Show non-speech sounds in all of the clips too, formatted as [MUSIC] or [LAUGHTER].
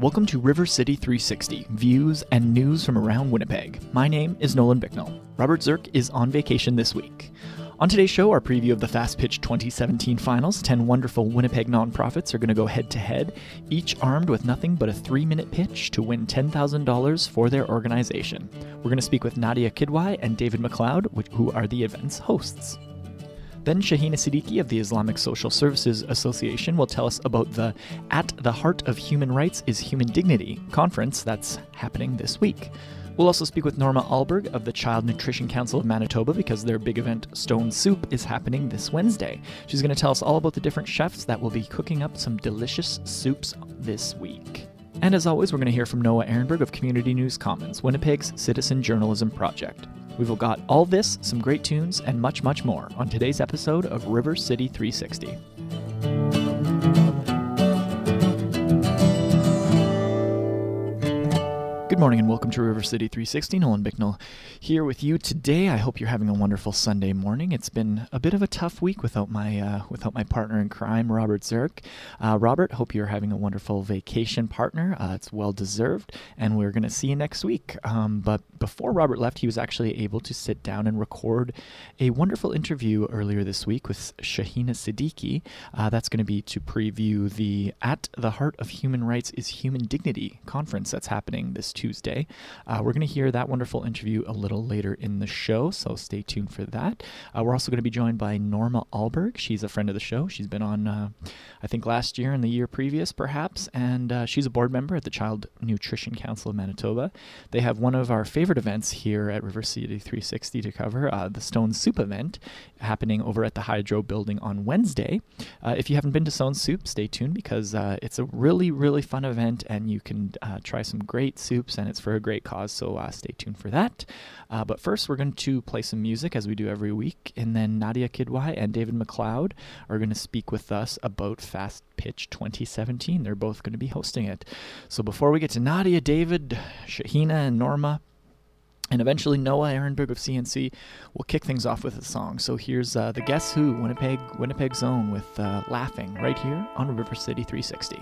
Welcome to River City 360 views and news from around Winnipeg. My name is Nolan Bicknell. Robert Zirk is on vacation this week. On today's show, our preview of the Fast Pitch 2017 finals, 10 wonderful Winnipeg nonprofits are going to go head to head, each armed with nothing but a three minute pitch to win $10,000 for their organization. We're going to speak with Nadia Kidwai and David McLeod, who are the event's hosts. Then Shahina Siddiqui of the Islamic Social Services Association will tell us about the At the Heart of Human Rights is Human Dignity conference that's happening this week. We'll also speak with Norma Alberg of the Child Nutrition Council of Manitoba because their big event, Stone Soup, is happening this Wednesday. She's going to tell us all about the different chefs that will be cooking up some delicious soups this week. And as always, we're going to hear from Noah Ehrenberg of Community News Commons, Winnipeg's citizen journalism project. We've got all this, some great tunes, and much, much more on today's episode of River City 360. Morning and welcome to River City 360. Nolan Bicknell here with you today. I hope you're having a wonderful Sunday morning. It's been a bit of a tough week without my uh, without my partner in crime, Robert Zirk. Uh, Robert, hope you're having a wonderful vacation partner. Uh, it's well deserved, and we're going to see you next week. Um, but before Robert left, he was actually able to sit down and record a wonderful interview earlier this week with Shahina Siddiqui. Uh, that's going to be to preview the At the Heart of Human Rights is Human Dignity conference that's happening this Tuesday. Uh, we're going to hear that wonderful interview a little later in the show, so stay tuned for that. Uh, we're also going to be joined by Norma Alberg. She's a friend of the show. She's been on, uh, I think, last year and the year previous, perhaps, and uh, she's a board member at the Child Nutrition Council of Manitoba. They have one of our favorite events here at River City 360 to cover, uh, the Stone Soup event, happening over at the Hydro Building on Wednesday. Uh, if you haven't been to Stone Soup, stay tuned because it's a really, really fun event, and you can try some great soups and it's for a great cause, so uh, stay tuned for that. Uh, but first, we're going to play some music as we do every week, and then Nadia Kidwai and David McLeod are going to speak with us about Fast Pitch 2017. They're both going to be hosting it. So before we get to Nadia, David, Shahina, and Norma, and eventually Noah Ehrenberg of CNC will kick things off with a song. So here's uh, the Guess Who Winnipeg Winnipeg Zone with uh, "Laughing" right here on River City 360.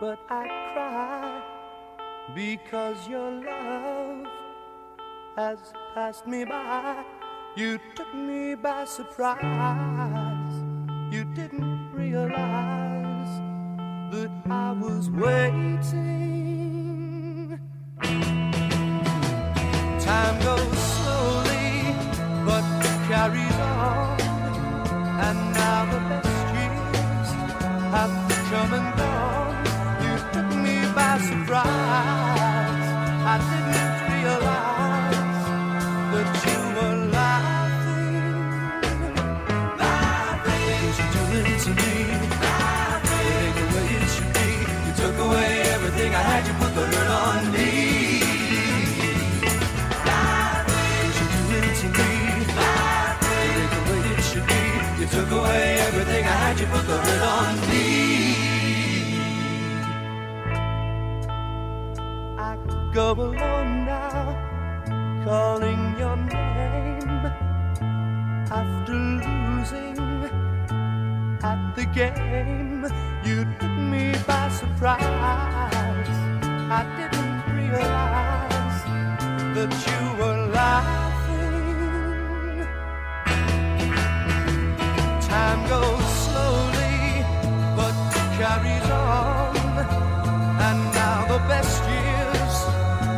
But I cry because your love has passed me by. You took me by surprise. You didn't realize that I was waiting. Time goes slowly, but it carries on, and now the best years have come and by surprise. Go alone now, calling your name after losing at the game. You took me by surprise. I didn't realize that you were laughing.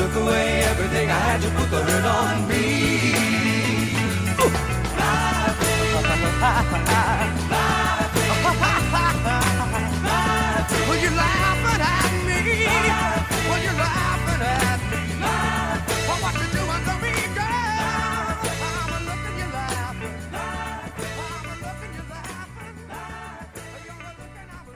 took away everything I had to put the hurt on me. [LAUGHS] Will you laugh?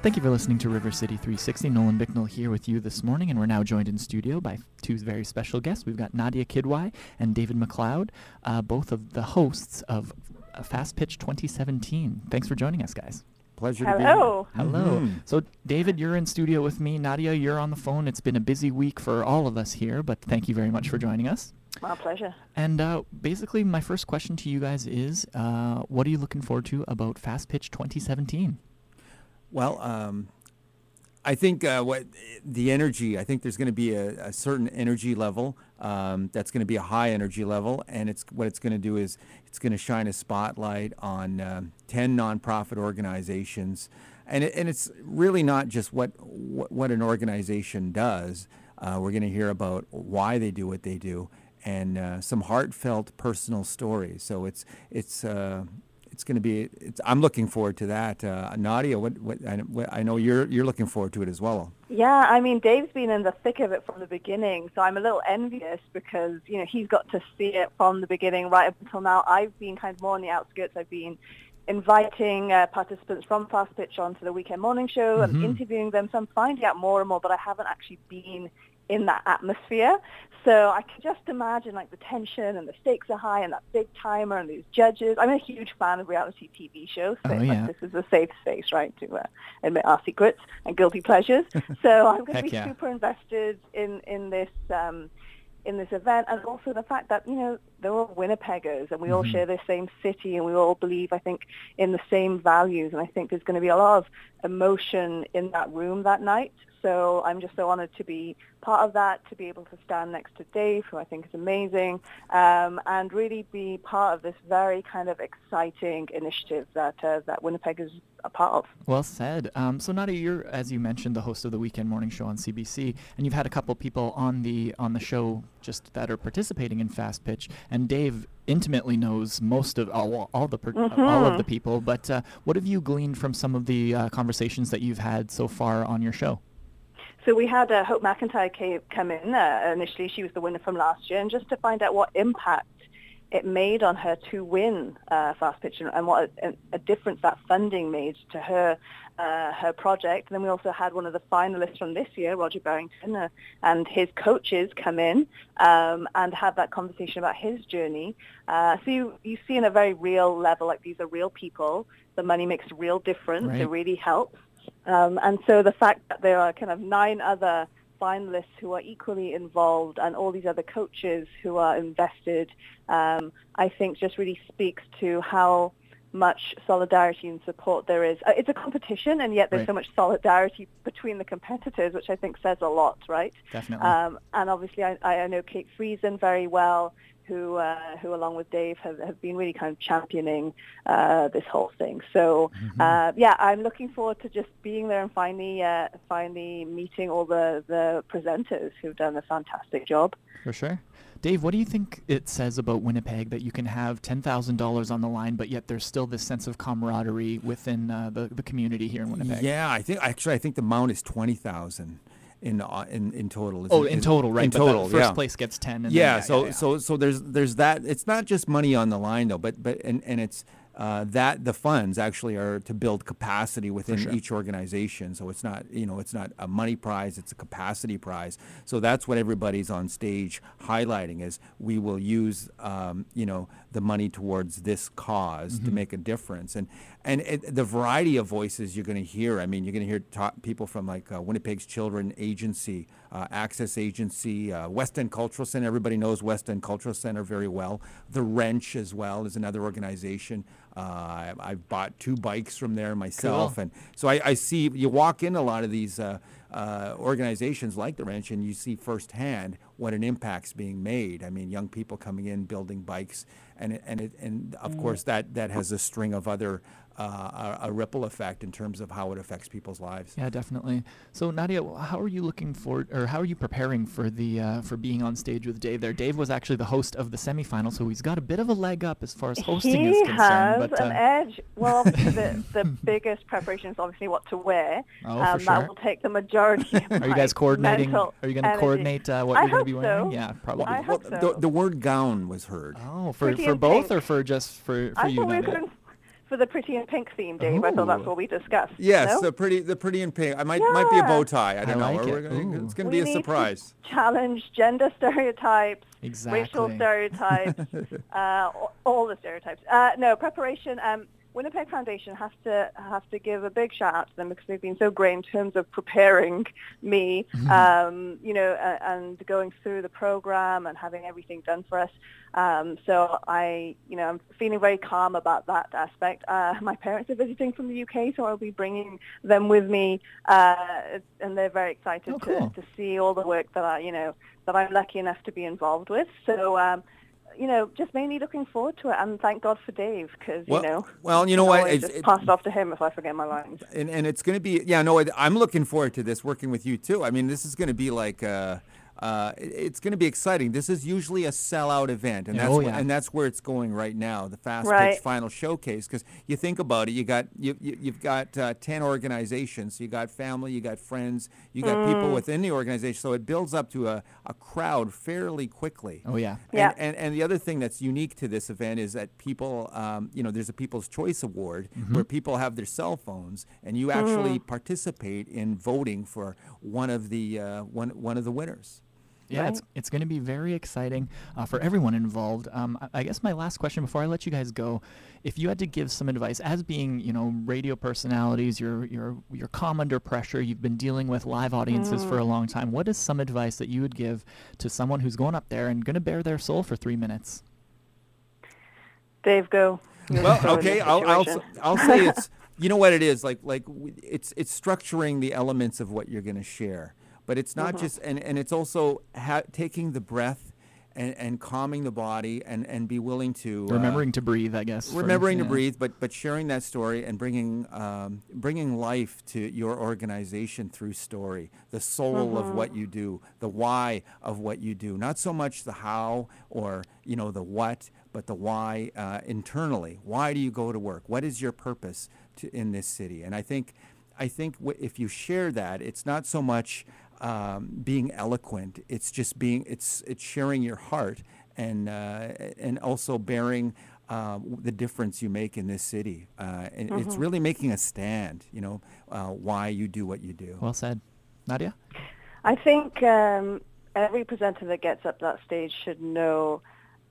Thank you for listening to River City 360. Nolan Bicknell here with you this morning, and we're now joined in studio by two very special guests. We've got Nadia Kidwai and David McLeod, uh, both of the hosts of uh, Fast Pitch 2017. Thanks for joining us, guys. Pleasure to be here. Hello. Hello. Mhm. So, David, you're in studio with me. Nadia, you're on the phone. It's been a busy week for all of us here, but thank you very much for joining us. My pleasure. And uh, basically, my first question to you guys is uh, what are you looking forward to about Fast Pitch 2017? Well, um, I think uh, what the energy. I think there's going to be a, a certain energy level um, that's going to be a high energy level, and it's what it's going to do is it's going to shine a spotlight on um, ten nonprofit organizations, and it, and it's really not just what what, what an organization does. Uh, we're going to hear about why they do what they do, and uh, some heartfelt personal stories. So it's it's. It's going to be. It's, I'm looking forward to that. Uh, Nadia, what, what, I, what I know you're you're looking forward to it as well. Yeah, I mean, Dave's been in the thick of it from the beginning, so I'm a little envious because, you know, he's got to see it from the beginning right up until now. I've been kind of more on the outskirts. I've been inviting uh, participants from Fast Pitch onto the weekend morning show and Mhm. interviewing them, so I'm finding out more and more, but I haven't actually been in that atmosphere. So I can just imagine like the tension and the stakes are high and that big timer and these judges. I'm a huge fan of reality TV shows. So Oh, like, yeah. this is a safe space, right, to uh, admit our secrets and guilty pleasures. [LAUGHS] so I'm going to be yeah. super invested in in this um, in this event, and also the fact that you know they're all Winnipeggers and we all Mhm. share the same city and we all believe, I think, in the same values. And I think there's going to be a lot of emotion in that room that night. So I'm just so honored to be part of that, to be able to stand next to Dave, who I think is amazing, um, and really be part of this very kind of exciting initiative that uh, that Winnipeg is a part of. Well said. Um, so Nadia, you're, as you mentioned, the host of the weekend morning show on CBC, and you've had a couple people on the on the show just that are participating in Fast Pitch. And Dave intimately knows most of all, all the per- all of the people. But uh, what have you gleaned from some of the uh, conversations that you've had so far on your show? So we had uh, Hope McIntyre come in. Uh, initially, she was the winner from last year, and just to find out what impact it made on her to win uh, Fast Pitch and, and what a, a difference that funding made to her uh, her project. And then we also had one of the finalists from this year, Roger Barrington, uh, and his coaches come in um, and have that conversation about his journey. Uh, so you, you see in a very real level, like these are real people. The money makes a real difference. Right. It really helps. Um, and so the fact that there are kind of nine other finalists who are equally involved and all these other coaches who are invested, um, I think just really speaks to how much solidarity and support there is. Uh, It's a competition, and yet there's Right. so much solidarity between the competitors, which I think says a lot, right? Definitely. Um, and obviously, I, I know Kate Friesen very well, who, uh, who along with Dave, have, have been really kind of championing uh, this whole thing. So, Mm-hmm. uh, yeah, I'm looking forward to just being there and finally, uh, finally meeting all the, the presenters who've done a fantastic job. For sure. Dave, what do you think it says about Winnipeg that you can have $10,000 on the line, but yet there's still this sense of camaraderie within uh, the, the community here in Winnipeg? Yeah, I think actually I think the amount is twenty thousand in uh, in in total. Is Oh, in is- total, right? In but total, first yeah. place gets 10. And then- yeah, so yeah. so so there's there's that. It's not just money on the line though, but but and and it's. Uh, that the funds actually are to build capacity within sure. each organization. So it's not, you know, it's not a money prize; it's a capacity prize. So that's what everybody's on stage highlighting: is we will use, um, you know, the money towards this because to make a difference. And and it, the variety of voices you're going to hear. I mean, you're going to hear ta- people from like uh, Winnipeg's Children Agency, uh, Access Agency, uh, West End Cultural Center. Everybody knows West End Cultural Center very well. The Wrench as well is another organization. Uh, I, I've bought two bikes from there myself, Cool. and so I, I see you walk in a lot of these uh, uh, organizations like the Wrench, and you see firsthand what an impact's being made. I mean, young people coming in building bikes, and and it, and of mm. course that that has a string of other uh, a, a ripple effect in terms of how it affects people's lives. Yeah, definitely. So Nadia, how are you looking for, or how are you preparing for the uh, for being on stage with Dave? There, Dave was actually the host of the semifinal, so he's got a bit of a leg up as far as hosting he is concerned. He has but an uh, edge. Well, [LAUGHS] the, the biggest preparation is obviously what to wear. Oh, um, for That will take the majority. [LAUGHS] Of are you guys coordinating? Are you going to coordinate uh, what I you're going to be wearing? so. Yeah, probably. I hope The, so. the word gown was heard. Oh, for Pretty for in both or for just for for I you, thought we were Nadia? Going for the pretty in pink theme, Dave. I thought that's what we discussed. Yes, no? the pretty, the pretty in pink. I might, might be a bow tie. I don't I know. like it. gonna- it's going to we be a need to surprise. challenge gender stereotypes, Exactly. racial stereotypes, [LAUGHS] uh, all the stereotypes. Uh, no preparation. Um, Winnipeg Foundation has to has to give a big shout out to them because they've been so great in terms of preparing me, um, you know, uh, and going through the program and having everything done for us. Um, so I, you know, I'm feeling very calm about that aspect. Uh, my parents are visiting from the UK, so I'll be bringing them with me, uh, and they're very excited Oh, cool. to, to see all the work that I, you know, that I'm lucky enough to be involved with. So, um, you know, just mainly looking forward to it, and thank God for Dave because Well- you know, well, you know what? It's- just it- pass it off to him if I forget my lines. and and it's going to be yeah no I- i'm looking forward to this working with you too i mean this is going to be like uh uh, it's going to be exciting. This is usually a sellout event, and that's oh, wh- yeah. and that's where it's going right now. The Fast Right. Pitch Final Showcase, because you think about it, you got you, you you've got uh, ten organizations, you got family, you got friends, you got people Mm. within the organization, so it builds up to a, a crowd fairly quickly. Oh yeah. And, Yeah. and, and the other thing that's unique to this event is that people, um, you know, there's a People's Choice Award Mm-hmm. where people have their cell phones, and you actually participate in voting for one of the uh, one one of the winners. Yeah, it's, it's going to be very exciting uh, for everyone involved. Um, I- I guess my last question before I let you guys go, if you had to give some advice, as being you know radio personalities, you're you're you're calm under pressure. You've been dealing with live audiences for a long time. What is some advice that you would give to someone who's going up there and going to bare their soul for three minutes? Dave, go. You're Well, okay, I'll, I'll. I'll say [LAUGHS] it's you know what it is like like it's it's structuring the elements of what you're going to share, but it's not just and, and it's also ha- taking the breath and, and calming the body and, and be willing to uh, Remembering to breathe, I guess. remembering to yeah. breathe, but but sharing that story and bringing um, bringing life to your organization through story, the soul of what you do, the why of what you do, not so much the how or you know the what, but the why uh, internally. Why do you go to work? What is your purpose to, in this city? And I think I think w- if you share that, it's not so much um, being eloquent. It's just being it's it's sharing your heart and uh, and also bearing uh, the difference you make in this city. Uh, and it's really making a stand. You know uh, why you do what you do. Well said, Nadia. I think um, every presenter that gets up that stage should know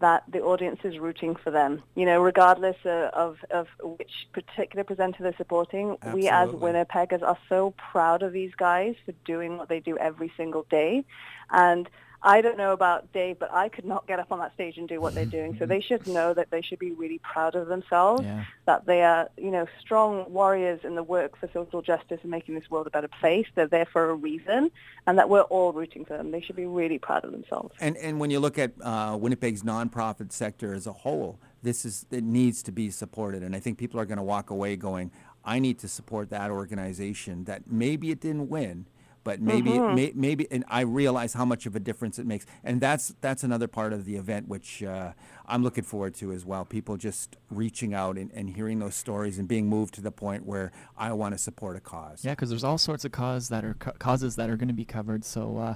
that the audience is rooting for them. You know, regardless uh, of of which particular presenter they're supporting, Absolutely. we as Winnipeggers are so proud of these guys for doing what they do every single day, and. I don't know about Dave, but I could not get up on that stage and do what they're doing. So they should know that they should be really proud of themselves Yeah. that they are, you know, strong warriors in the work for social justice and making this world a better place. They're there for a reason, and that we're all rooting for them. They should be really proud of themselves. And and when you look at uh, Winnipeg's nonprofit sector as a whole, this is it needs to be supported. And I think people are going to walk away going, I need to support that organization that maybe it didn't win, but maybe it may, maybe and I realize how much of a difference it makes. And that's that's another part of the event which uh, I'm looking forward to as well. People just reaching out and, and hearing those stories and being moved to the point where I want to support a cause. Yeah, because there's all sorts of cause that are ca- causes that are going to be covered. So uh,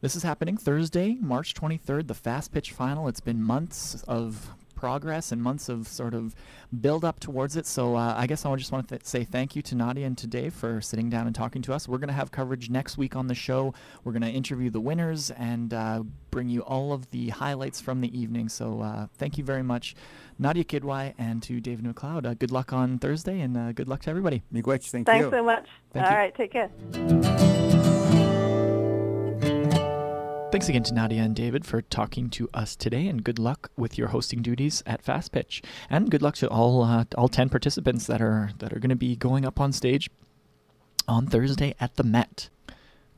this is happening Thursday, March 23rd, the fast pitch final. It's been months of progress and months of sort of build up towards it. So uh, I guess I just want to th- say thank you to Nadia and to Dave for sitting down and talking to us. We're going to have coverage next week on the show. We're going to interview the winners and uh, bring you all of the highlights from the evening. So uh, thank you very much, Nadia Kidwai, and to Dave McLeod. Uh, good luck on Thursday and uh, good luck to everybody. Miigwech, thank Thanks you. so much. Thank All you. right, take care. Thanks again to Nadia and David for talking to us today, and good luck with your hosting duties at Fast Pitch. And good luck to all uh, all ten participants that are that are going to be going up on stage on Thursday at the Met.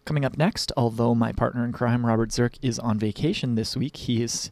Coming up next, although my partner in crime, Robert Zirk, is on vacation this week, he is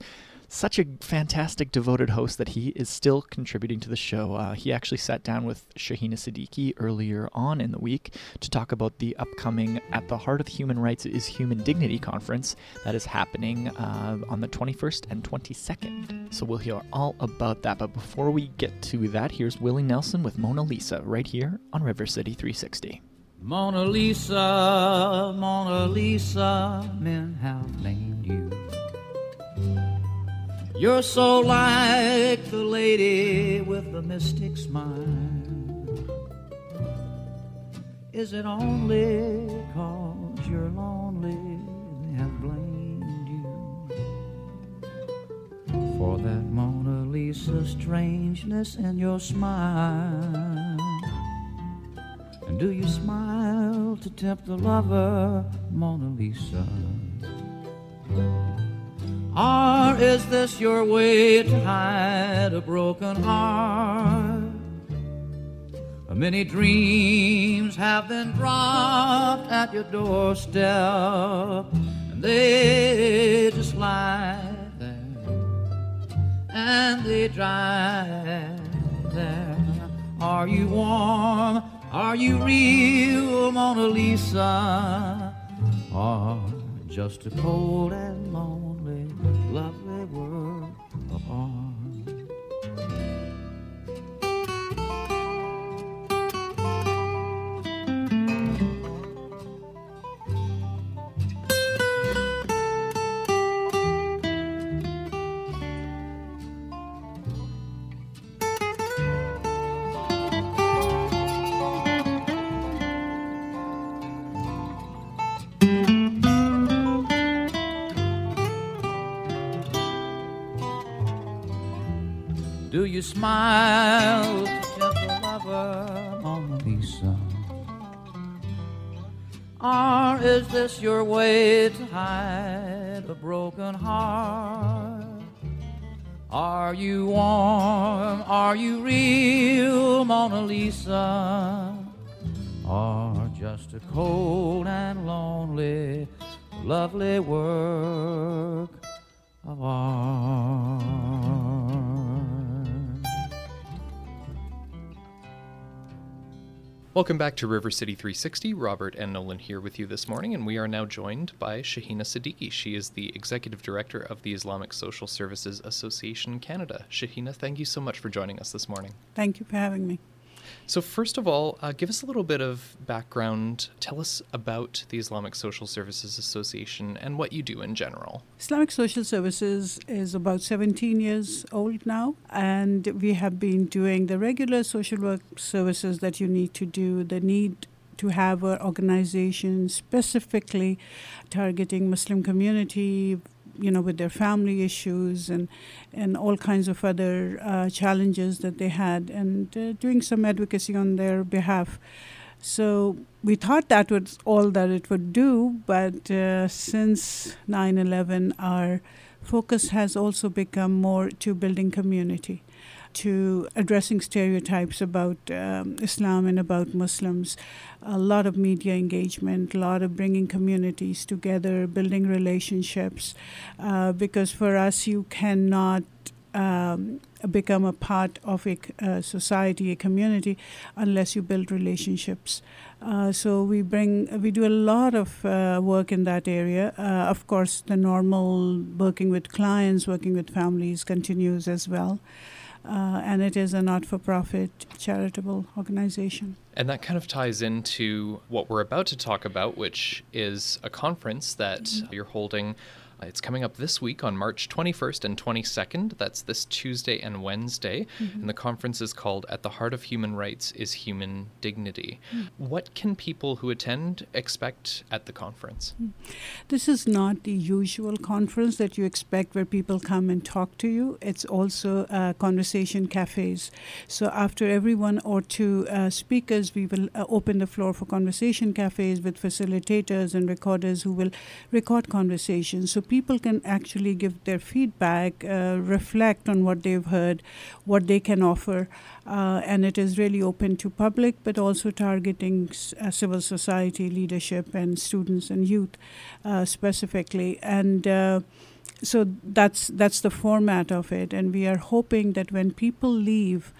such a fantastic, devoted host that he is still contributing to the show. Uh, he actually sat down with Shahina Siddiqui earlier on in the week to talk about the upcoming At the Heart of Human Rights is Human Dignity conference that is happening uh, on the 21st and 22nd. So we'll hear all about that. But before we get to that, here's Willie Nelson with Mona Lisa right here on River City 360. Mona Lisa, Mona Lisa, men have named you. You're so like the lady with the mystic smile. Is it only cause you're lonely they have blamed you for that Mona Lisa strangeness in your smile? And do you smile to tempt the lover, Mona Lisa? Or is this your way to hide a broken heart? Many dreams have been dropped at your doorstep, and they just lie there, and they dry there. Are you warm? Are you real, Mona Lisa? Or just a cold and lonely, lovely world of art? Do you smile gentle lover, Mona Lisa? Or is this your way to hide a broken heart? Are you warm? Are you real, Mona Lisa? Or just a cold and lonely, lovely work of art? Welcome back to River City 360. Robert and Nolan here with you this morning, and we are now joined by Shahina Siddiqui. She is the Executive Director of the Islamic Social Services Association Canada. Shahina, thank you so much for joining us this morning. Thank you for having me. So, first of all, uh, give us a little bit of background. Tell us about the Islamic Social Services Association and what you do in general. Islamic Social Services is about 17 years old now, and we have been doing the regular social work services that you need to do, the need to have an organization specifically targeting Muslim community, you know, with their family issues and and all kinds of other uh, challenges that they had, and uh, doing some advocacy on their behalf. So we thought that was all that it would do, but uh, since 9/11, our focus has also become more to building community to addressing stereotypes about um, Islam and about Muslims, a lot of media engagement, a lot of bringing communities together, building relationships, uh, because for us, you cannot. Um, become a part of a society, a community, unless you build relationships. Uh, so we bring, we do a lot of uh, work in that area. Uh, of course, the normal working with clients, working with families continues as well uh, and it is a not for profit charitable organization. And that kind of ties into what we're about to talk about, which is a conference that mm-hmm. you're holding. It's coming up this week on March 21st and 22nd. That's this Tuesday and Wednesday. Mm-hmm. And the conference is called At the Heart of Human Rights is Human Dignity. Mm-hmm. What can people who attend expect at the conference? This is not the usual conference that you expect where people come and talk to you. It's also uh, conversation cafes. So after every one or two uh, speakers, we will uh, open the floor for conversation cafes with facilitators and recorders who will record conversations. So people can actually give their feedback, uh, reflect on what they've heard, what they can offer, uh, and it is really open to public, but also targeting uh, civil society leadership and students and youth uh, specifically. And uh, so that's that's the format of it, and we are hoping that when people leave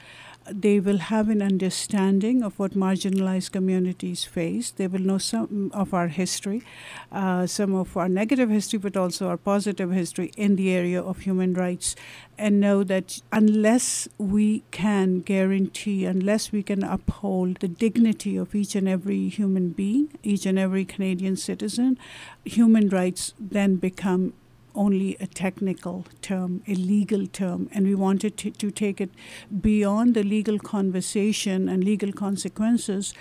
they will have an understanding of what marginalized communities face. They will know some of our history, uh, some of our negative history, but also our positive history in the area of human rights, and know that unless we can guarantee, unless we can uphold the dignity of each and every human being, each and every Canadian citizen, human rights then become only a technical term, a legal term, and we wanted to, to take it beyond the legal conversation and legal consequences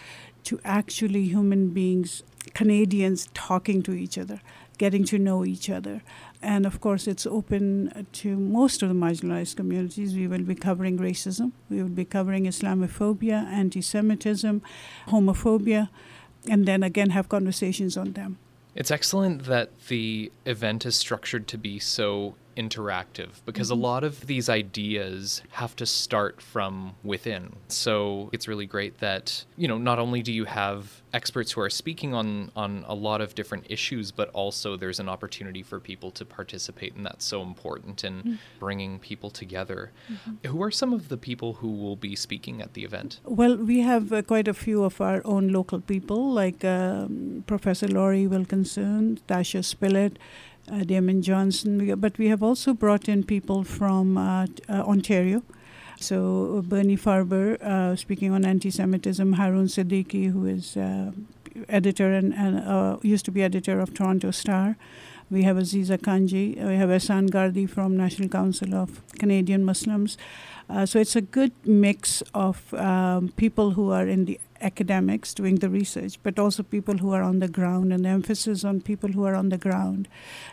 to actually human beings, Canadians talking to each other, getting to know each other. And of course, it's open to most of the marginalized communities. We will be covering racism, we will be covering Islamophobia, anti Semitism, homophobia, and then again have conversations on them. It's excellent that the event is structured to be so interactive because mm-hmm. a lot of these ideas have to start from within. So it's really great that, you know, not only do you have experts who are speaking on on a lot of different issues, but also there's an opportunity for people to participate and that's so important in mm-hmm. bringing people together. Mm-hmm. Who are some of the people who will be speaking at the event? Well, we have uh, quite a few of our own local people like um, Professor Lori Wilkinson, Tasha Spillett, uh, Damon Johnson, but we have also brought in people from uh, uh, Ontario. So Bernie Farber, uh, speaking on anti-Semitism, Haroon Siddiqui, who is uh, editor and, and uh, used to be editor of Toronto Star. We have Azeezah Kanji. We have Ihsaan Gardee from National Council of Canadian Muslims. so it's a good mix of um, people who are in the academics doing the research, but also people who are on the ground, and the emphasis on people who are on the ground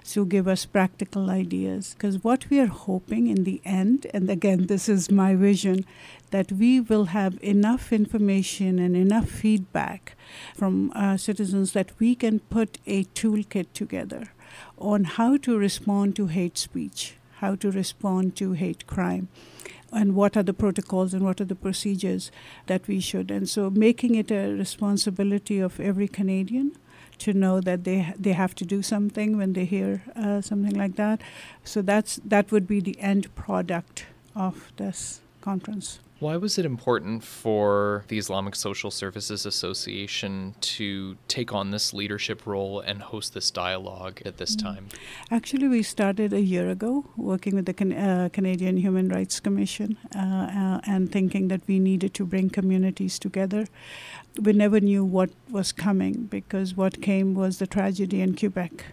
to give us practical ideas. Because what we are hoping in the end, and again, this is my vision, that we will have enough information and enough feedback from uh, citizens that we can put a toolkit together on how to respond to hate speech, how to respond to hate crime and what are the protocols and what are the procedures that we should. And so making it a responsibility of every Canadian to know that they they have to do something when they hear uh, something like that. So that's that would be the end product of this conference. Why was it important for the Islamic Social Services Association to take on this leadership role and host this dialogue at this mm. time? Actually, we started a year ago working with the Can- uh, Canadian Human Rights Commission uh, uh, and thinking that we needed to bring communities together. We never knew what was coming because what came was the tragedy in Quebec.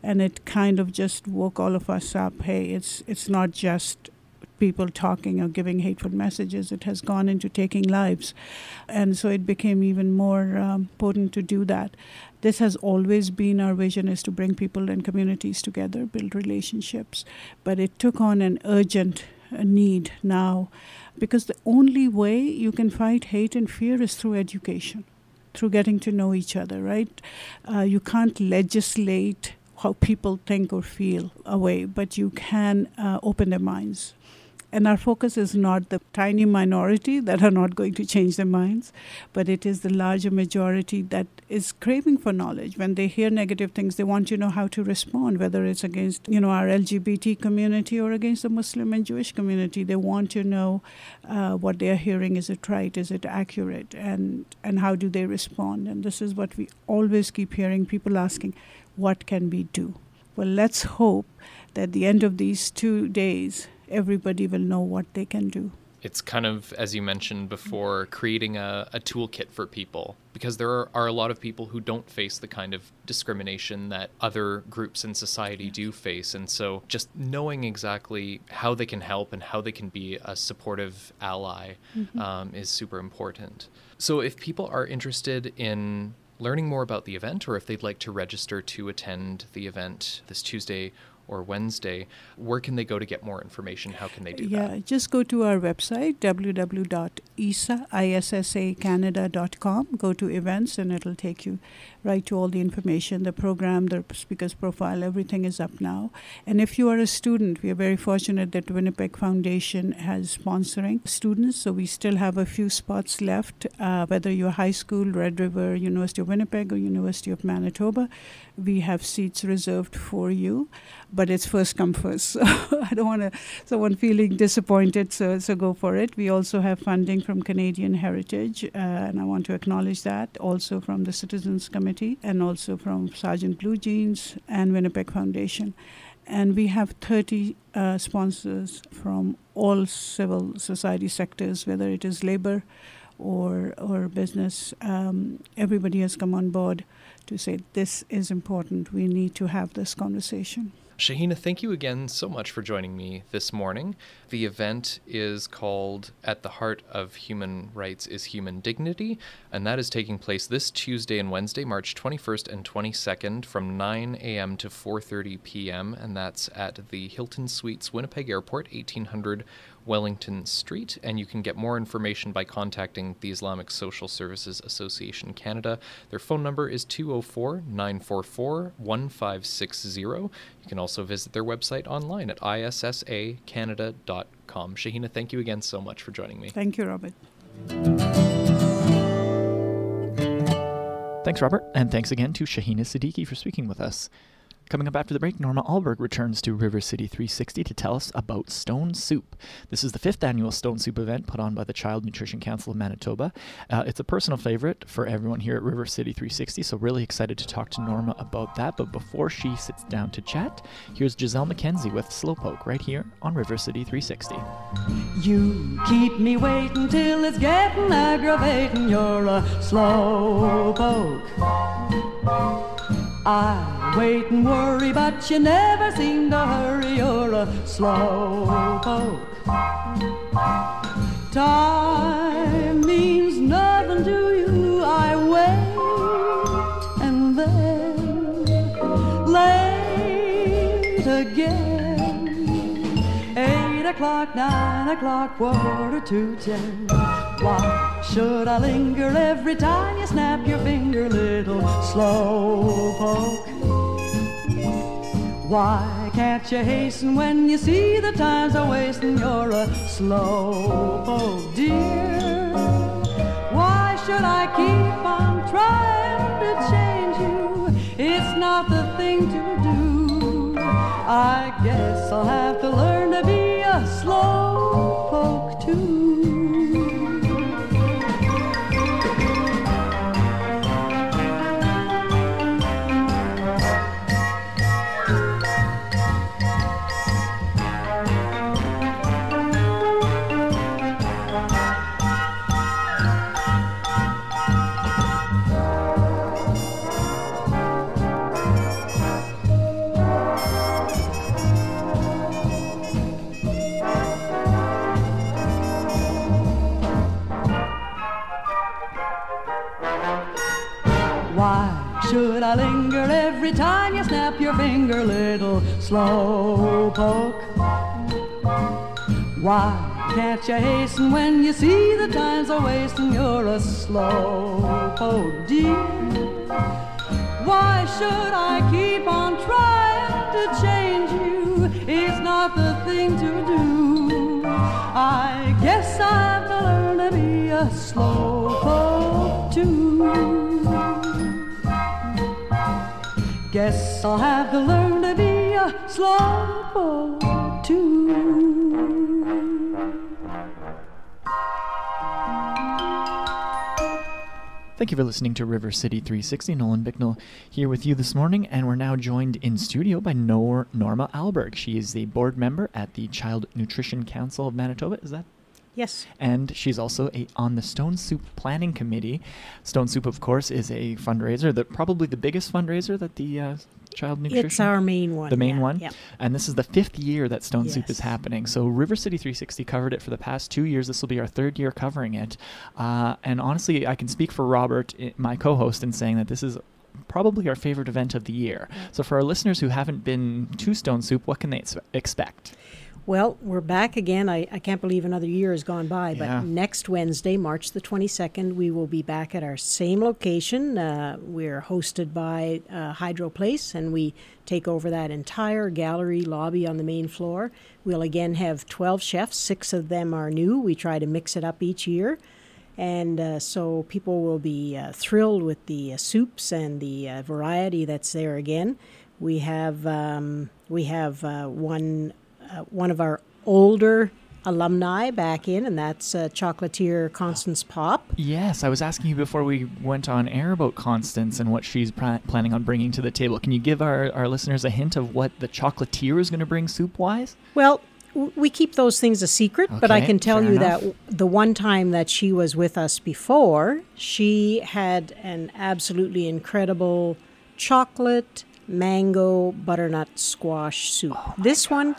And it kind of just woke all of us up. Hey, it's it's not just people talking or giving hateful messages. It has gone into taking lives. And so it became even more um, potent to do that. This has always been our vision is to bring people and communities together, build relationships. But it took on an urgent uh, need now because the only way you can fight hate and fear is through education, through getting to know each other, right? Uh, you can't legislate how people think or feel away, but you can uh, open their minds and our focus is not the tiny minority that are not going to change their minds, but it is the larger majority that is craving for knowledge. When they hear negative things, they want to know how to respond, whether it's against you know our LGBT community or against the Muslim and Jewish community. They want to know uh, what they are hearing is it right, is it accurate, and and how do they respond. And this is what we always keep hearing people asking, what can we do? Well, let's hope that at the end of these two days everybody will know what they can do. It's kind of, as you mentioned before, creating a, a toolkit for people because there are, are, a lot of people who don't face the kind of discrimination that other groups in society do face. And so just knowing exactly how they can help and how they can be a supportive ally mm-hmm. um, is super important. So if people are interested in learning more about the event or if they'd like to register to attend the event this Tuesday or Wednesday, where can they go to get more information? How can they do yeah, that? Yeah, just go to our website, www.issa.canada.com. Go to events, and it'll take you right to all the information, the program, the speaker's profile, everything is up now. And if you are a student, we are very fortunate that Winnipeg Foundation has sponsoring students, so we still have a few spots left, uh, whether you're high school, Red River, University of Winnipeg, or University of Manitoba we have seats reserved for you, but it's first come first. [LAUGHS] So I don't want to someone feeling disappointed. So so go for it. We also have funding from Canadian Heritage, uh, and I want to acknowledge that. Also from the Citizens Committee, and also from Sergeant Blue Jeans and Winnipeg Foundation. And we have 30 uh, sponsors from all civil society sectors, whether it is labor or or business. Um, everybody has come on board to say this is important. We need to have this conversation. Shahina, thank you again so much for joining me this morning. The event is called At the Heart of Human Rights is Human Dignity, and that is taking place this Tuesday and Wednesday, March 21st and 22nd from 9 a.m. to 4:30 p.m., and that's at the Hilton Suites Winnipeg Airport, 1800 Wellington Street, and you can get more information by contacting the Islamic Social Services Association Canada. Their phone number is 204 944 1560. You can also visit their website online at issacanada.com. Shahina, thank you again so much for joining me. Thank you, Robert. Thanks, Robert, and thanks again to Shahina Siddiqui for speaking with us. Coming up after the break, Norma Alberg returns to River City 360 to tell us about Stone Soup. This is the fifth annual Stone Soup event put on by the Child Nutrition Council of Manitoba. Uh, it's a personal favorite for everyone here at River City 360, so really excited to talk to Norma about that. But before she sits down to chat, here's Gisele MacKenzie with Slowpoke right here on River City 360. You keep me waiting till it's getting aggravating. You're a slow poke. I wait and worry, but you never seem to hurry. You're a slow poke. Time means nothing to you. I wait and then late again. O'clock, nine o'clock, quarter to ten. Why should I linger every time you snap your finger, little slow poke? Why can't you hasten when you see the times are wasting? You're a slow poke, dear. Why should I keep on trying to change you? It's not the thing to do. I guess I'll have to learn to be a slow little slow poke? Why can't you hasten when you see the times are wasting? You're a slow poke, dear. Why should I keep on trying to change you? It's not the thing to do. I guess I have to learn to be a slow poke too. Guess I'll have to learn a slowpoke too. Thank you for listening to River City 360. Nolan Bicknell here with you this morning, and we're now joined in studio by Nor- Norma Alberg. She is the board member at the Child Nutrition Council of Manitoba. Is that Yes. and she's also a, on the Stone Soup Planning Committee. Stone Soup, of course, is a fundraiser that probably the biggest fundraiser that the uh, Child Nutrition. It's our main one. the main yeah, one. Yeah. And this is the fifth year that Stone Soup is happening. So River City 360 covered it for the past two years. This will be our third year covering it. Uh, and honestly, I can speak for Robert, my co-host, in saying that this is probably our favorite event of the year. So for our listeners who haven't been to Stone Soup, what can they ex- expect? Well, we're back again. I, I can't believe another year has gone by, Yeah. but next Wednesday, March the 22nd, we will be back at our same location. Uh, we're hosted by uh, Hydro Place, and we take over that entire gallery lobby on the main floor. We'll again have 12 chefs, six of them are new. We try to mix it up each year. And uh, so people will be uh, thrilled with the uh, soups and the uh, variety that's there again. We have um, we have uh, one uh, one of our older alumni back in, and that's uh, chocolatier Constance Popp. Yes, I was asking you before we went on air about Constance and what she's pla- planning on bringing to the table. Can you give our, our listeners a hint of what the chocolatier is going to bring soup wise? Well, w- we keep those things a secret, but I can tell you enough. that w- the one time that she was with us before, she had an absolutely incredible chocolate mango butternut squash soup. this one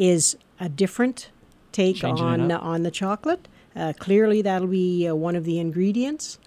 is a different take Changing on on the chocolate. Uh, clearly, that'll be uh, one of the ingredients.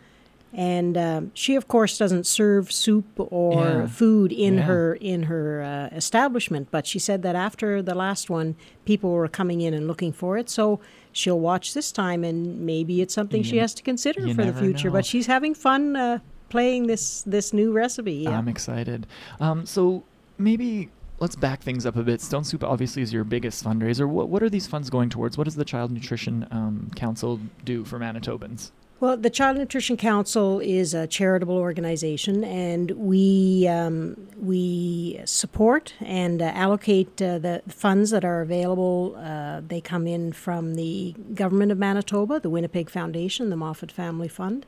And um, she, of course, doesn't serve soup or Yeah. food in Yeah. her in her uh, establishment. But she said that after the last one, people were coming in and looking for it. So she'll watch this time, and maybe it's something she You- has to consider for the future. know. But she's having fun uh, playing this this new recipe. Yeah. I'm excited. Um, so maybe let's back things up a bit. Stone Soup obviously is your biggest fundraiser. What, what are these funds going towards? What does the Child Nutrition um, Council do for Manitobans? Well, the Child Nutrition Council is a charitable organization, and we um, we support and uh, allocate uh, the funds that are available. Uh, they come in from the government of Manitoba, the Winnipeg Foundation, the Moffat Family Fund,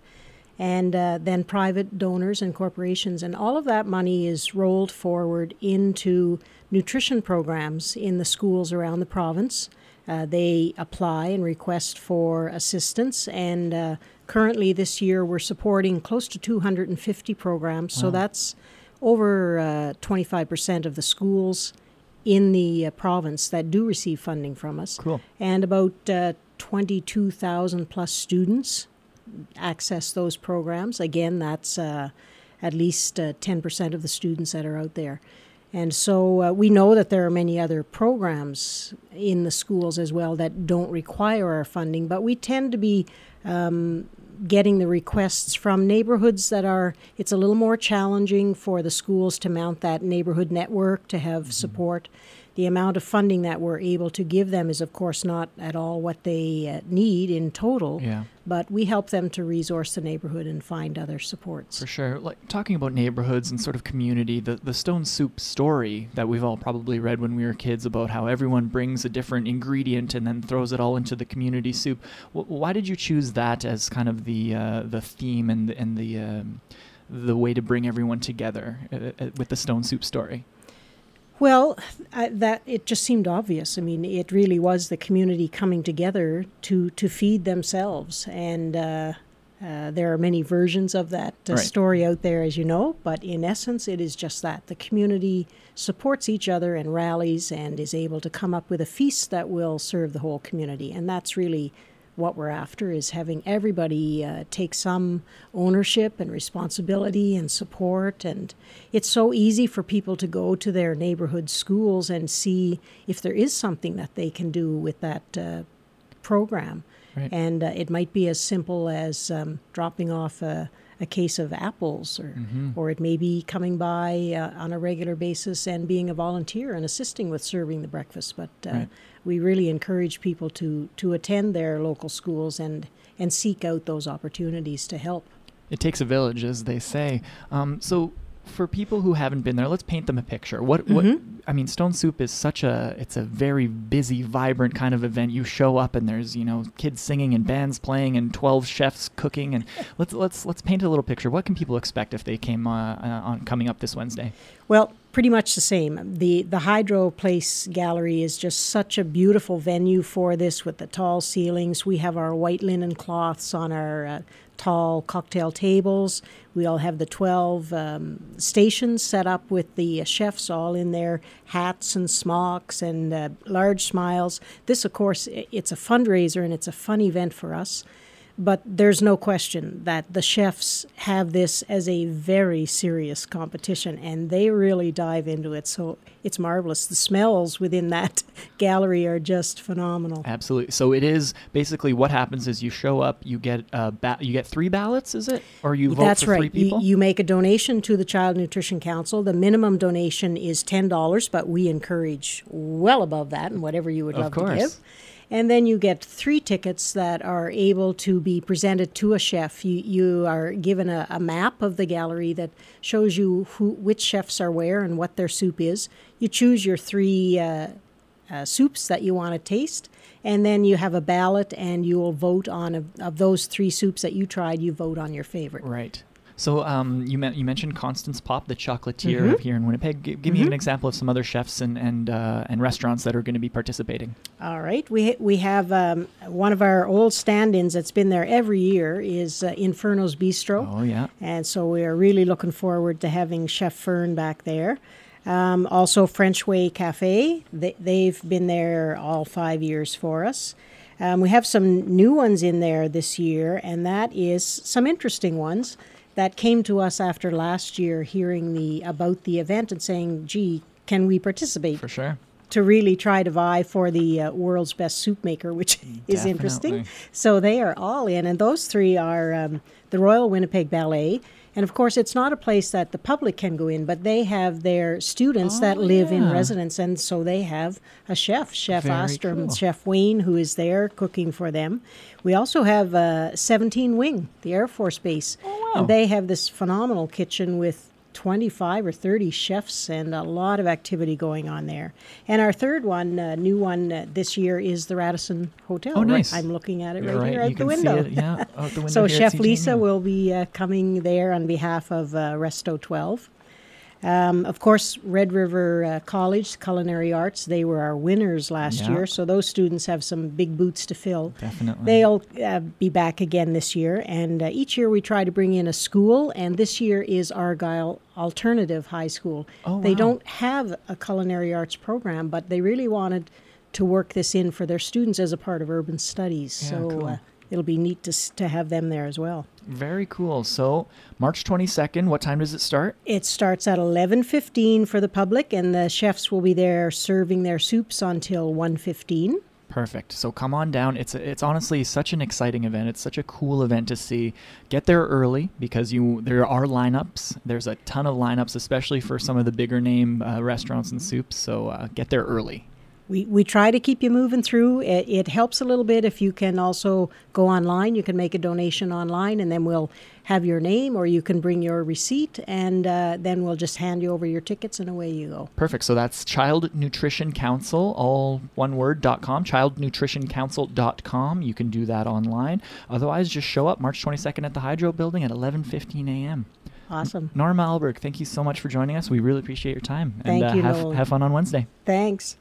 and uh, then private donors and corporations, and all of that money is rolled forward into nutrition programs in the schools around the province. Uh, they apply and request for assistance, and uh, currently this year we're supporting close to 250 programs. So that's over uh, 25% of the schools in the uh, province that do receive funding from us. Cool. And about uh, 22,000 plus students access those programs. Again, that's uh, at least uh, 10% of the students that are out there. And so uh, we know that there are many other programs in the schools as well that don't require our funding, but we tend to be um, getting the requests from neighborhoods that are, it's a little more challenging for the schools to mount that neighborhood network to have support. The amount of funding that we're able to give them is, of course, not at all what they uh, need in total, Yeah. but we help them to resource the neighborhood and find other supports. For sure. Like talking about neighborhoods and sort of community, the, the Stone Soup story that we've all probably read when we were kids about how everyone brings a different ingredient and then throws it all into the community soup. W- why did you choose that as kind of the uh, the theme and the, and the um, the way to bring everyone together uh, uh, with the Stone Soup story? Well, I, that it just seemed obvious. I mean, it really was the community coming together to to feed themselves, and uh, uh, there are many versions of that uh, Right. story out there, as you know. But in essence, it is just that the community supports each other and rallies, and is able to come up with a feast that will serve the whole community, and that's really what we're after is having everybody uh, take some ownership and responsibility and support and it's so easy for people to go to their neighborhood schools and see if there is something that they can do with that uh, program Right. and uh, it might be as simple as um, dropping off a, a case of apples or, Mm-hmm. or it may be coming by uh, on a regular basis and being a volunteer and assisting with serving the breakfast but uh, Right. We really encourage people to to attend their local schools and and seek out those opportunities to help. It takes a village, as they say. Um, so, for people who haven't been there, let's paint them a picture. What, what? Mhm. I mean, Stone Soup is such a. It's a very busy, vibrant kind of event. You show up and there's you know kids singing and bands playing and twelve chefs cooking. And let's let's let's paint a little picture. What can people expect if they came uh, uh, on coming up this Wednesday? Well, pretty much the same. The the Hydro Place Gallery is just such a beautiful venue for this with the tall ceilings. We have our white linen cloths on our uh, tall cocktail tables. We all have the 12 um, stations set up with the uh, chefs all in their hats and smocks and uh, large smiles. This, of course, it's a fundraiser and it's a fun event for us. But there's no question that the chefs have this as a very serious competition and they really dive into it. So it's marvelous. The smells within that [LAUGHS] gallery are just phenomenal. Absolutely. So it is basically what happens is you show up, you get uh, ba- you get three ballots, is it, or you vote That's for right. three people? You, you make a donation to the Child Nutrition Council. The minimum donation is $10, but we encourage well above that and whatever you would love to course. give. And then you get three tickets that are able to be presented to a chef. You, you are given a, a map of the gallery that shows you who, which chefs are where and what their soup is. You choose your three uh, uh, soups that you want to taste, and then you have a ballot, and you will vote on a, of those three soups that you tried. You vote on your favorite. Right. So um, you, you mentioned Constance Popp, the chocolatier here in Winnipeg. G- give me an example of some other chefs and and, uh, and restaurants that are going to be participating. All right, we we have um, one of our old stand-ins that's been there every year is uh, Inferno's Bistro. Oh yeah. And so we are really looking forward to having Chef Fern back there. Um, also, French Way Cafe. They, they've been there all five years for us. Um, we have some new ones in there this year, and that is some interesting ones that came to us after last year hearing the about the event and saying, "Gee, can we participate?" For sure. to really try to vie for the uh, world's best soup maker, which [LAUGHS] is interesting. So they are all in, and those three are um, the Royal Winnipeg Ballet. And of course, it's not a place that the public can go in, but they have their students that live in Oh, residence, and so they have a chef, Chef Very Ostrom, cool. Chef Wayne, who is there cooking for them. We also have uh, 17 Wing, the Air Force Base. Oh, wow. And they have this phenomenal kitchen with 25 or 30 chefs and a lot of activity going on there. And our third one, uh, new one uh, this year, is the Radisson Hotel. Oh, Right- nice. I'm looking at it You're right, here out the window. it, yeah, out the [LAUGHS] window so Chef Lisa will be uh, coming there on behalf of uh, Resto 12. Um, of course, Red River uh, College Culinary Arts, they were our winners last Yeah. year, so those students have some big boots to fill. Definitely. They'll uh, be back again this year, and uh, each year we try to bring in a school, and this year is Argyle Alternative High School. Oh, They wow. don't have a culinary arts program, but they really wanted to work this in for their students as a part of urban studies. Yeah, so cool. It'll be neat to, to have them there as well. Very cool. So March 22nd. What time does it start? It starts at 11:15 for the public and the chefs will be there serving their soups until 1:15. Perfect. So come on down. It's it's honestly such an exciting event. It's such a cool event to see. Get there early because you there are lineups. There's a ton of lineups, especially for some of the bigger name uh, restaurants and soups. So uh, get there early. We, we try to keep you moving through. It, it helps a little bit if you can also go online. You can make a donation online, and then we'll have your name, or you can bring your receipt, and uh, then we'll just hand you over your tickets, and away you go. Perfect. So that's Child Nutrition Council, all one word, dot com, childnutritioncouncil.com. You can do that online. Otherwise, just show up March 22nd at the Hydro Building at 11:15 a.m. Awesome. Norma Alberg, thank you so much for joining us. We really appreciate your time. Thank and uh, you, have, Noel. have fun on Wednesday. Thanks.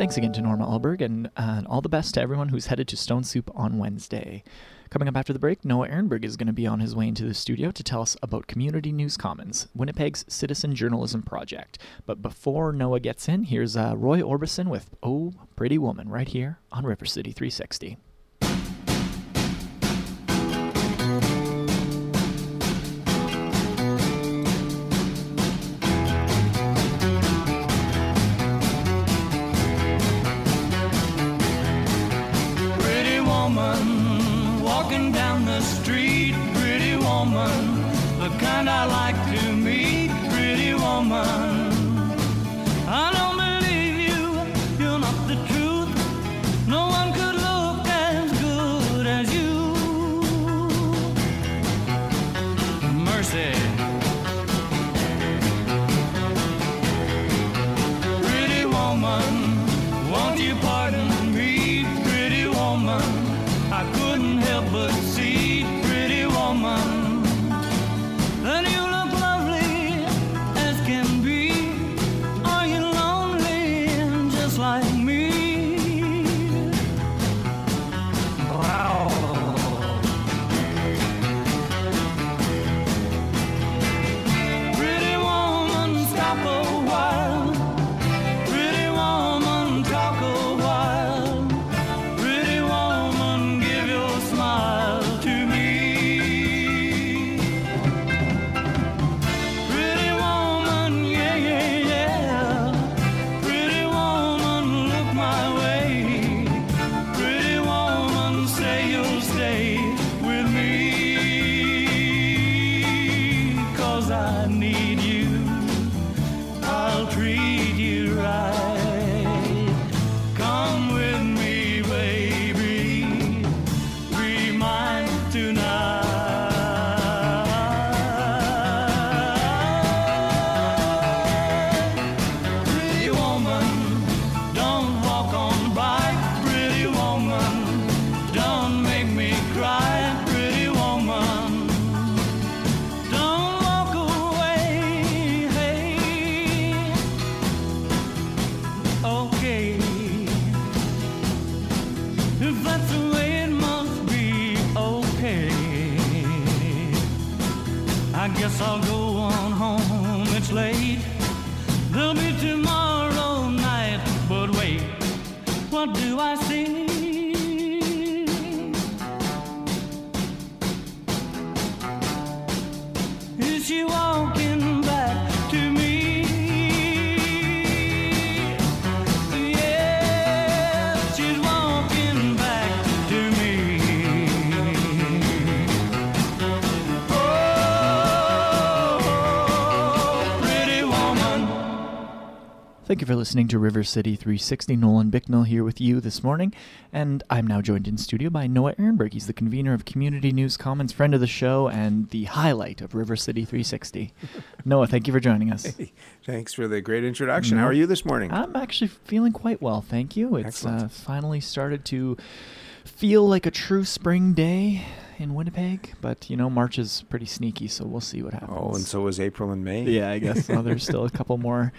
Thanks again to Norma Alberg, and uh, all the best to everyone who's headed to Stone Soup on Wednesday. Coming up after the break, Noah Ehrenberg is going to be on his way into the studio to tell us about Community News Commons, Winnipeg's citizen journalism project. But before Noah gets in, here's uh, Roy Orbison with Oh Pretty Woman right here on River City 360. Kind I like to meet. Pretty woman. I don't believe you, you're not the truth. No one could look as good as you. Mercy. There'll be tomorrow Thank you for listening to River City 360. Nolan Bicknell here with you this morning, and I'm now joined in studio by Noah Ehrenberg. He's the convener of Community News Commons, friend of the show, and the highlight of River City 360. [LAUGHS] Noah, thank you for joining us. Thanks for the great introduction. How are you this morning? I'm actually feeling quite well, thank you. It's uh, finally started to feel like a true spring day in Winnipeg, but you know, March is pretty sneaky, so we'll see what happens. oh, and so is April and May. Yeah, I guess so. There's still a couple more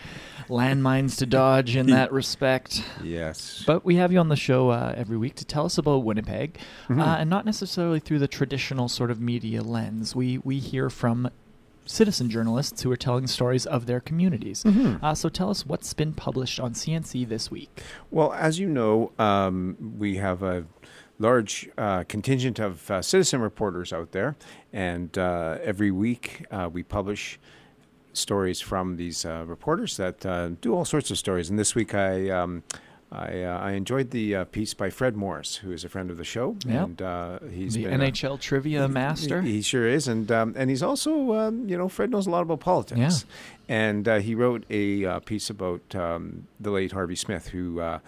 landmines to dodge in that respect. Yes. But we have you on the show uh, every week to tell us about Winnipeg, Mhm. uh, and not necessarily through the traditional sort of media lens. We we hear from citizen journalists who are telling stories of their communities. Mhm. Uh, so tell us what's been published on CNC this week. Well, as you know, um, we have a large uh, contingent of uh, citizen reporters out there, and uh, every week uh, we publish stories from these uh, reporters that uh, do all sorts of stories. And this week I. Um, I, uh, I enjoyed the uh, piece by Fred Morris, who is a friend of the show, Yep. and uh, he's the been a- NHL trivia master. He, he sure is, and um, and he's also um, you know Fred knows a lot about politics. And uh, he wrote a uh, piece about um, the late Harvey Smith, who uh,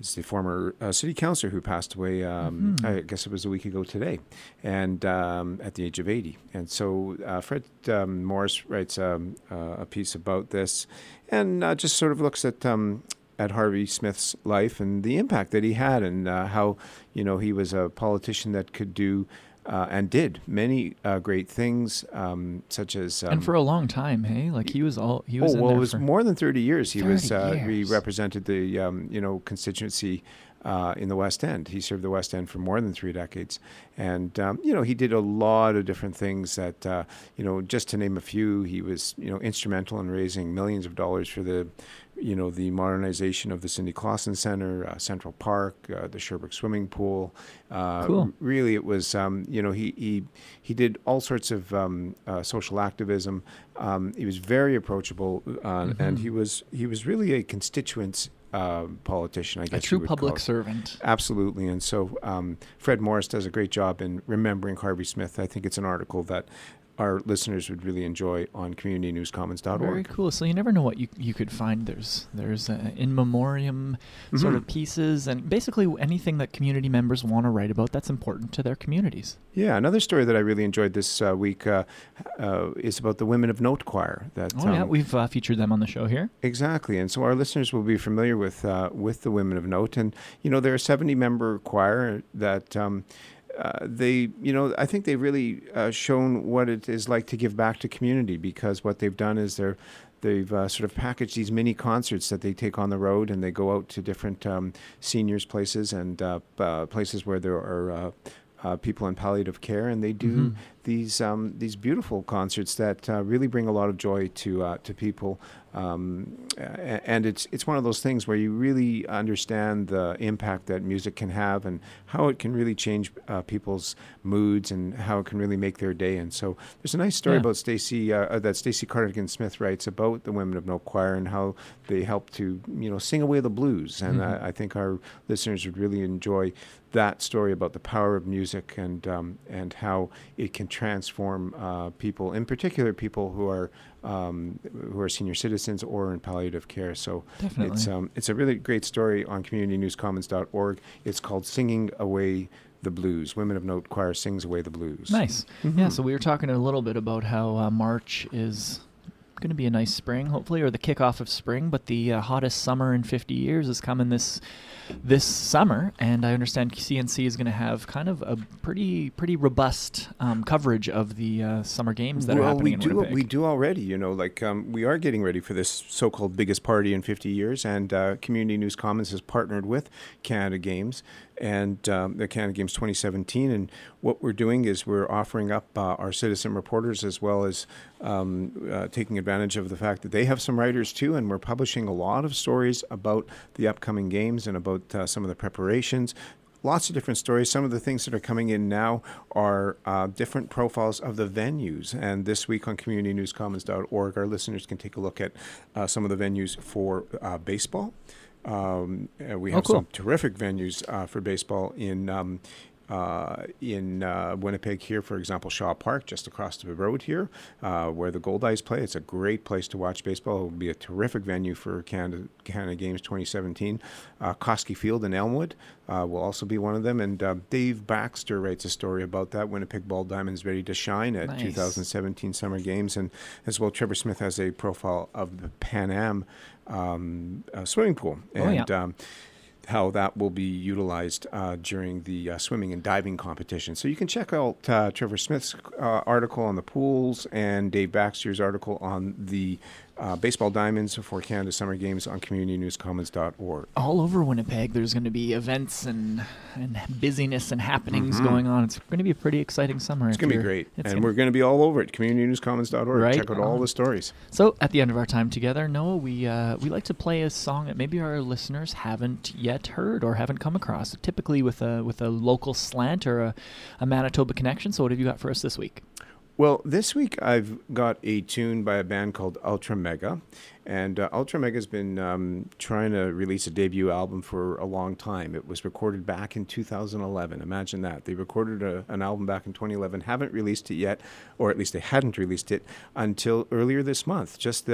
is the former uh, city councilor who passed away. Um, Mhm. I guess it was a week ago today, and um, at the age of 80. And so uh, Fred um, Morris writes um, uh, a piece about this, and uh, just sort of looks at. Um, at Harvey Smith's life and the impact that he had, and uh, how you know he was a politician that could do uh, and did many uh, great things, um, such as um, and for a long time, hey, like he was all he was. oh well, it was more than thirty years. He was 30 uh, he represented the um, you know constituency uh, in the West End. He served the West End for more than three decades, and um, you know he did a lot of different things. That uh, you know, just to name a few, he was you know instrumental in raising millions of dollars for the you know the modernization of the Cindy Klassen Center, uh, Central Park, uh, the Sherbrooke swimming pool. Uh, Cool. Really, it was um, you know he he he did all sorts of um, uh, social activism. Um, he was very approachable, uh, and Mhm. he was he was really a constituents. Uh, politician, I guess. you true would call public servant. Absolutely, and so um, Fred Morris does a great job in remembering Harvey Smith. I think it's an article that our listeners would really enjoy on communitynewscommons.org. Very cool. So you never know what you you could find. There's there's uh, in memoriam sort of Mhm. pieces and basically anything that community members want to write about that's important to their communities. Yeah, another story that I really enjoyed this uh, week uh, uh, is about the Women of Note Choir. That Oh yeah, um, we've uh, featured them on the show here. Exactly, and so our listeners will be familiar with uh, with the Women of Note, and you know they're a seventy member choir that. Um, uh, they, you know, I think they've really uh, shown what it is like to give back to community because what they've done is they're they've uh, sort of packaged these mini concerts that they take on the road and they go out to different um, seniors places and uh, uh, places where there are people in palliative care and they do Mhm. These um, these beautiful concerts that uh, really bring a lot of joy to uh, to people. Um, and it's it's one of those things where you really understand the impact that music can have and how it can really change uh, people's moods and how it can really make their day. And so there's a nice story Yeah. about Stacy uh, uh, that Stacy Cardigan Smith writes about the Women of Note Choir and how they help to you know sing away the blues. And Mhm. I, I think our listeners would really enjoy that story about the power of music and um, and how it can transform uh, people, in particular people who are um, who are senior citizens or in palliative care. So Definitely. it's um, it's a really great story on communitynewscommons.org. It's called "Singing Away the Blues." Women of Note Choir sings away the blues. Nice. Yeah. Mhm. So we were talking a little bit about how uh, March is going to be a nice spring, hopefully, or the kickoff of spring. But the uh, hottest summer in 50 years is coming this this summer, and I understand CNC is going to have kind of a pretty pretty robust um, coverage of the uh, summer games that are well, happening we in do we do already. You know, like um, we are getting ready for this so-called biggest party in 50 years, and uh, Community News Commons has partnered with Canada Games and um, the Canada Games 2017. And what we're doing is we're offering up uh, our citizen reporters as well as um, uh, taking advantage of the fact that they have some writers too, and we're publishing a lot of stories about the upcoming games and about uh, some of the preparations. Lots of different stories. Some of the things that are coming in now are uh, different profiles of the venues. And this week on communitynewscommons.org, our listeners can take a look at uh, some of the venues for uh, baseball. Um, uh, we Oh, have cool. some terrific venues uh, for baseball in um, uh, in uh, Winnipeg here, for example, Shaw Park, just across the road here, uh, where the Goldeyes play. It's a great place to watch baseball. It will be a terrific venue for Canada, Canada Games 2017. Uh, Koski Field in Elmwood uh, will also be one of them. And uh, Dave Baxter writes a story about that. Winnipeg Ball Diamonds ready to shine at Nice. 2017 Summer Games. And as well, Trevor Smith has a profile of the Pan Am um, swimming pool. Oh, And yeah. um, how that will be utilized uh, during the uh, swimming and diving competition. So you can check out uh, Trevor Smith's uh, article on the pools and Dave Baxter's article on the uh, baseball diamonds for Canada Summer Games on communitynewscommons.org. all over Winnipeg. There's going to be events and and busyness and happenings going on. It's going to be a pretty exciting summer. Mm-hmm. It's going to be great. And gonna- we're going to be all over it, communitynewscommons.org. Right Check out all the stories. So at the end of our time together, Noah, we uh, we like to play a song that maybe our listeners haven't yet heard or haven't come across. Typically with a with a local slant or a, a Manitoba connection. So what have you got for us this week? Well, this week I've got a tune by a band called Ultra Mega. And uh, Ultra Mega has been um, trying to release a debut album for a long time. It was recorded back in 2011. Imagine that. They recorded a, an album back in 2011, haven't released it yet, or at least they hadn't released it until earlier this month. Just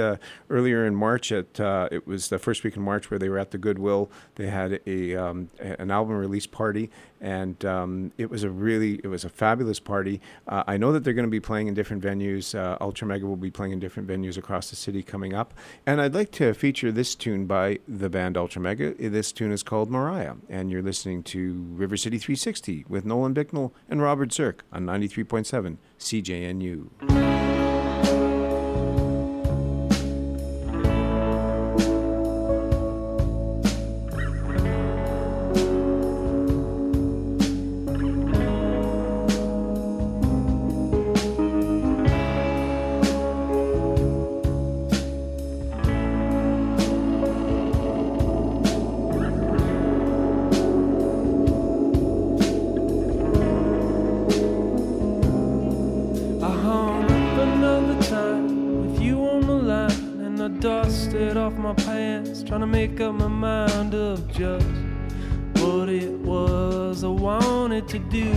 earlier in March, at uh, it was the first week in March where they were at the Goodwill. They had a, um, an album release party, and um, it was a really it was a fabulous party. Uh, I know that they're going to be playing in different venues. Uh, Ultra Mega will be playing in different venues across the city coming up, and I'd like to feature this tune by the band Ultra Mega. This tune is called Mariah, and you're listening to River City 360 with Nolan Bicknell and Robert Zirk on 93.7 CJNU. Make up my mind of just what it was I wanted to do.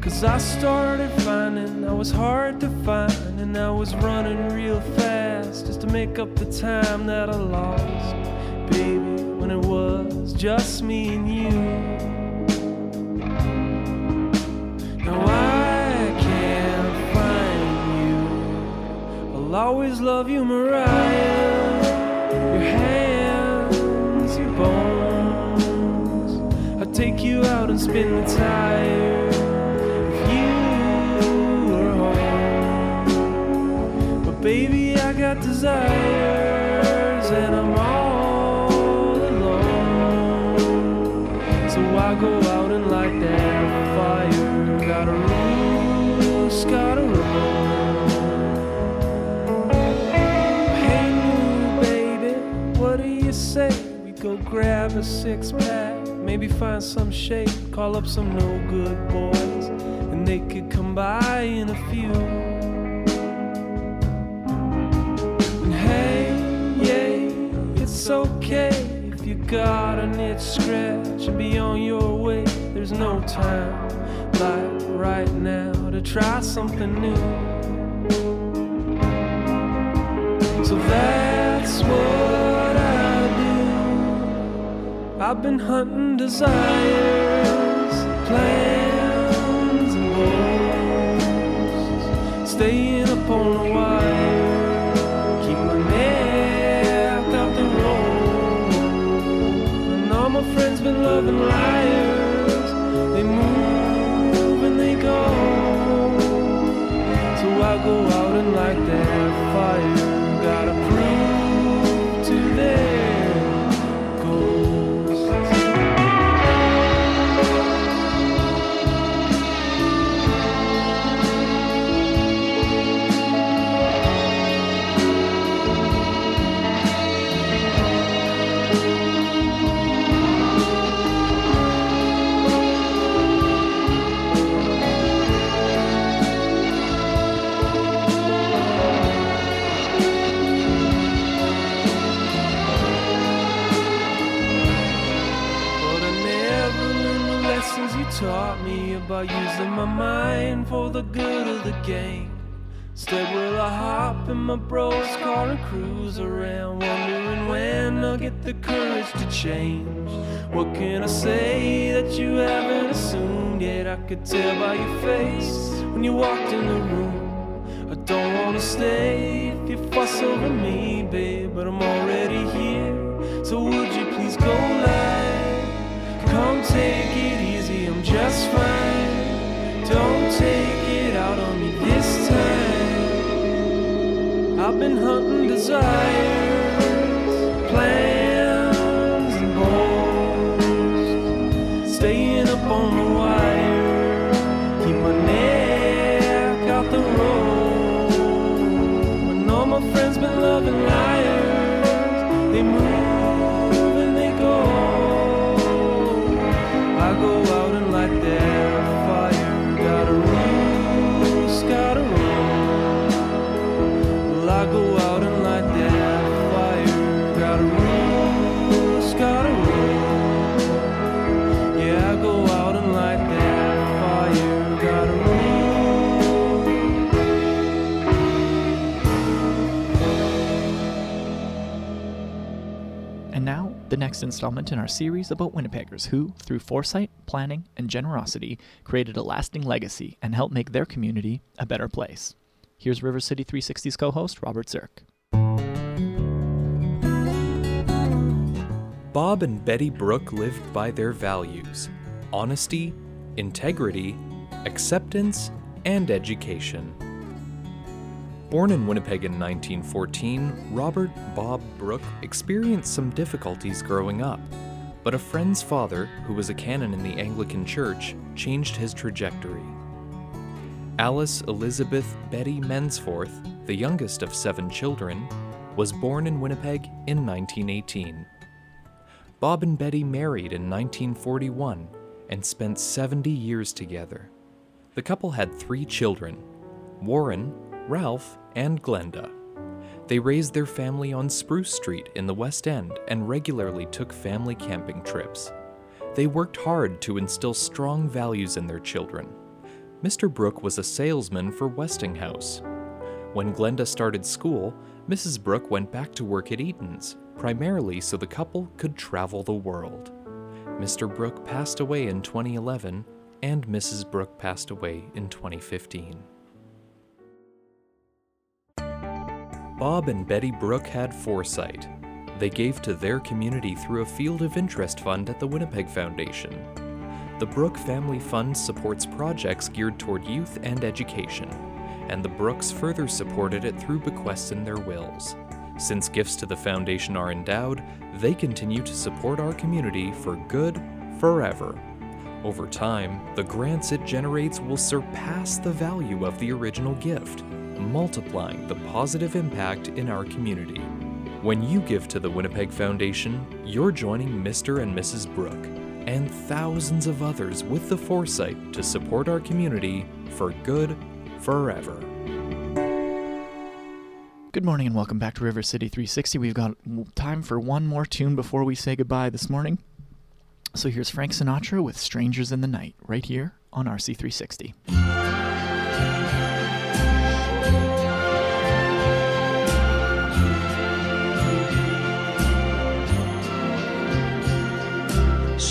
Cause I started finding I was hard to find, and I was running real fast just to make up the time that I lost, baby, when it was just me and you. Now I can't find you. I'll always love you, Mariah. Out and spin the tire. If you were home. But baby, I got desires and I'm all alone. So I go out and light that fire. Got a roost, got a roll. Hey, baby, what do you say? We go grab a six pack, maybe find some shape, call up some no good boys, and they could come by in a few. And hey, yeah, it's okay if you got an itch scratch and be on your way. There's no time like right now to try something new. So that's what I do. I've been hunting desires, plans, and goals. Staying up on the wire, keep my neck out the road. And all my friends been loving liars. About using my mind for the good of the gang. Instead, will I hop in my bro's car and cruise around, wondering when I'll get the courage to change? What can I say that you haven't assumed yet? I could tell by your face when you walked in the room. I don't wanna stay if you fuss over me, babe, but I'm already here. So would you please go live? Come take it been hunting desires, next installment in our series about Winnipeggers who, through foresight, planning, and generosity, created a lasting legacy and helped make their community a better place. Here's River City 360's co host, Robert Zirk. Bob and Betty Brooke lived by their values honesty, integrity, acceptance, and education. Born in Winnipeg in 1914, Robert Bob Brooke experienced some difficulties growing up, but a friend's father, who was a canon in the Anglican Church, changed his trajectory. Alice Elizabeth Betty Mensforth, the youngest of seven children, was born in Winnipeg in 1918. Bob and Betty married in 1941 and spent 70 years together. The couple had three children Warren, Ralph, and Glenda. They raised their family on Spruce Street in the West End and regularly took family camping trips. They worked hard to instill strong values in their children. Mr. Brooke was a salesman for Westinghouse. When Glenda started school, Mrs. Brooke went back to work at Eaton's, primarily so the couple could travel the world. Mr. Brooke passed away in 2011, and Mrs. Brooke passed away in 2015. Bob and Betty Brooke had foresight. They gave to their community through a Field of Interest fund at the Winnipeg Foundation. The Brooke Family Fund supports projects geared toward youth and education, and the Brooks further supported it through bequests in their wills. Since gifts to the foundation are endowed, they continue to support our community for good forever. Over time, the grants it generates will surpass the value of the original gift, multiplying the positive impact in our community. When you give to the Winnipeg Foundation, you're joining Mr. and Mrs. Brooke and thousands of others with the foresight to support our community for good forever. Good morning and welcome back to River City 360. We've got time for one more tune before we say goodbye this morning. So here's Frank Sinatra with Strangers in the Night right here on RC360.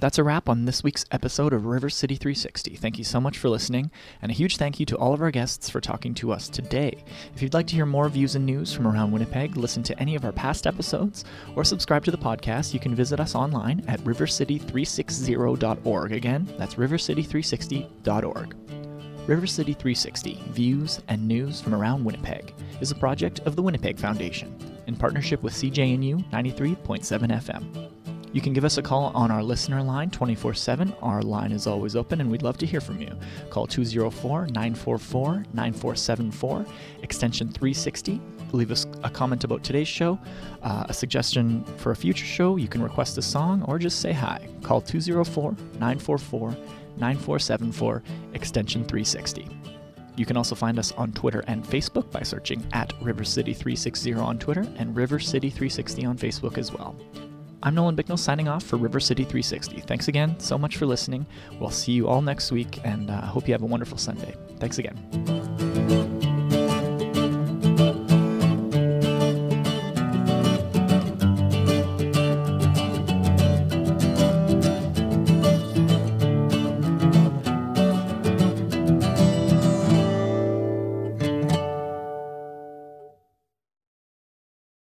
That's a wrap on this week's episode of River City 360. Thank you so much for listening, and a huge thank you to all of our guests for talking to us today. If you'd like to hear more views and news from around Winnipeg, listen to any of our past episodes, or subscribe to the podcast, you can visit us online at rivercity360.org. Again, that's rivercity360.org. River City 360 Views and News from Around Winnipeg is a project of the Winnipeg Foundation in partnership with CJNU 93.7 FM. You can give us a call on our listener line 24 7. Our line is always open and we'd love to hear from you. Call 204 944 9474, extension 360. Leave us a comment about today's show, uh, a suggestion for a future show. You can request a song or just say hi. Call 204 944 9474, extension 360. You can also find us on Twitter and Facebook by searching at River City 360 on Twitter and River City 360 on Facebook as well. I'm Nolan Bicknell signing off for River City 360. Thanks again so much for listening. We'll see you all next week and uh, hope you have a wonderful Sunday. Thanks again.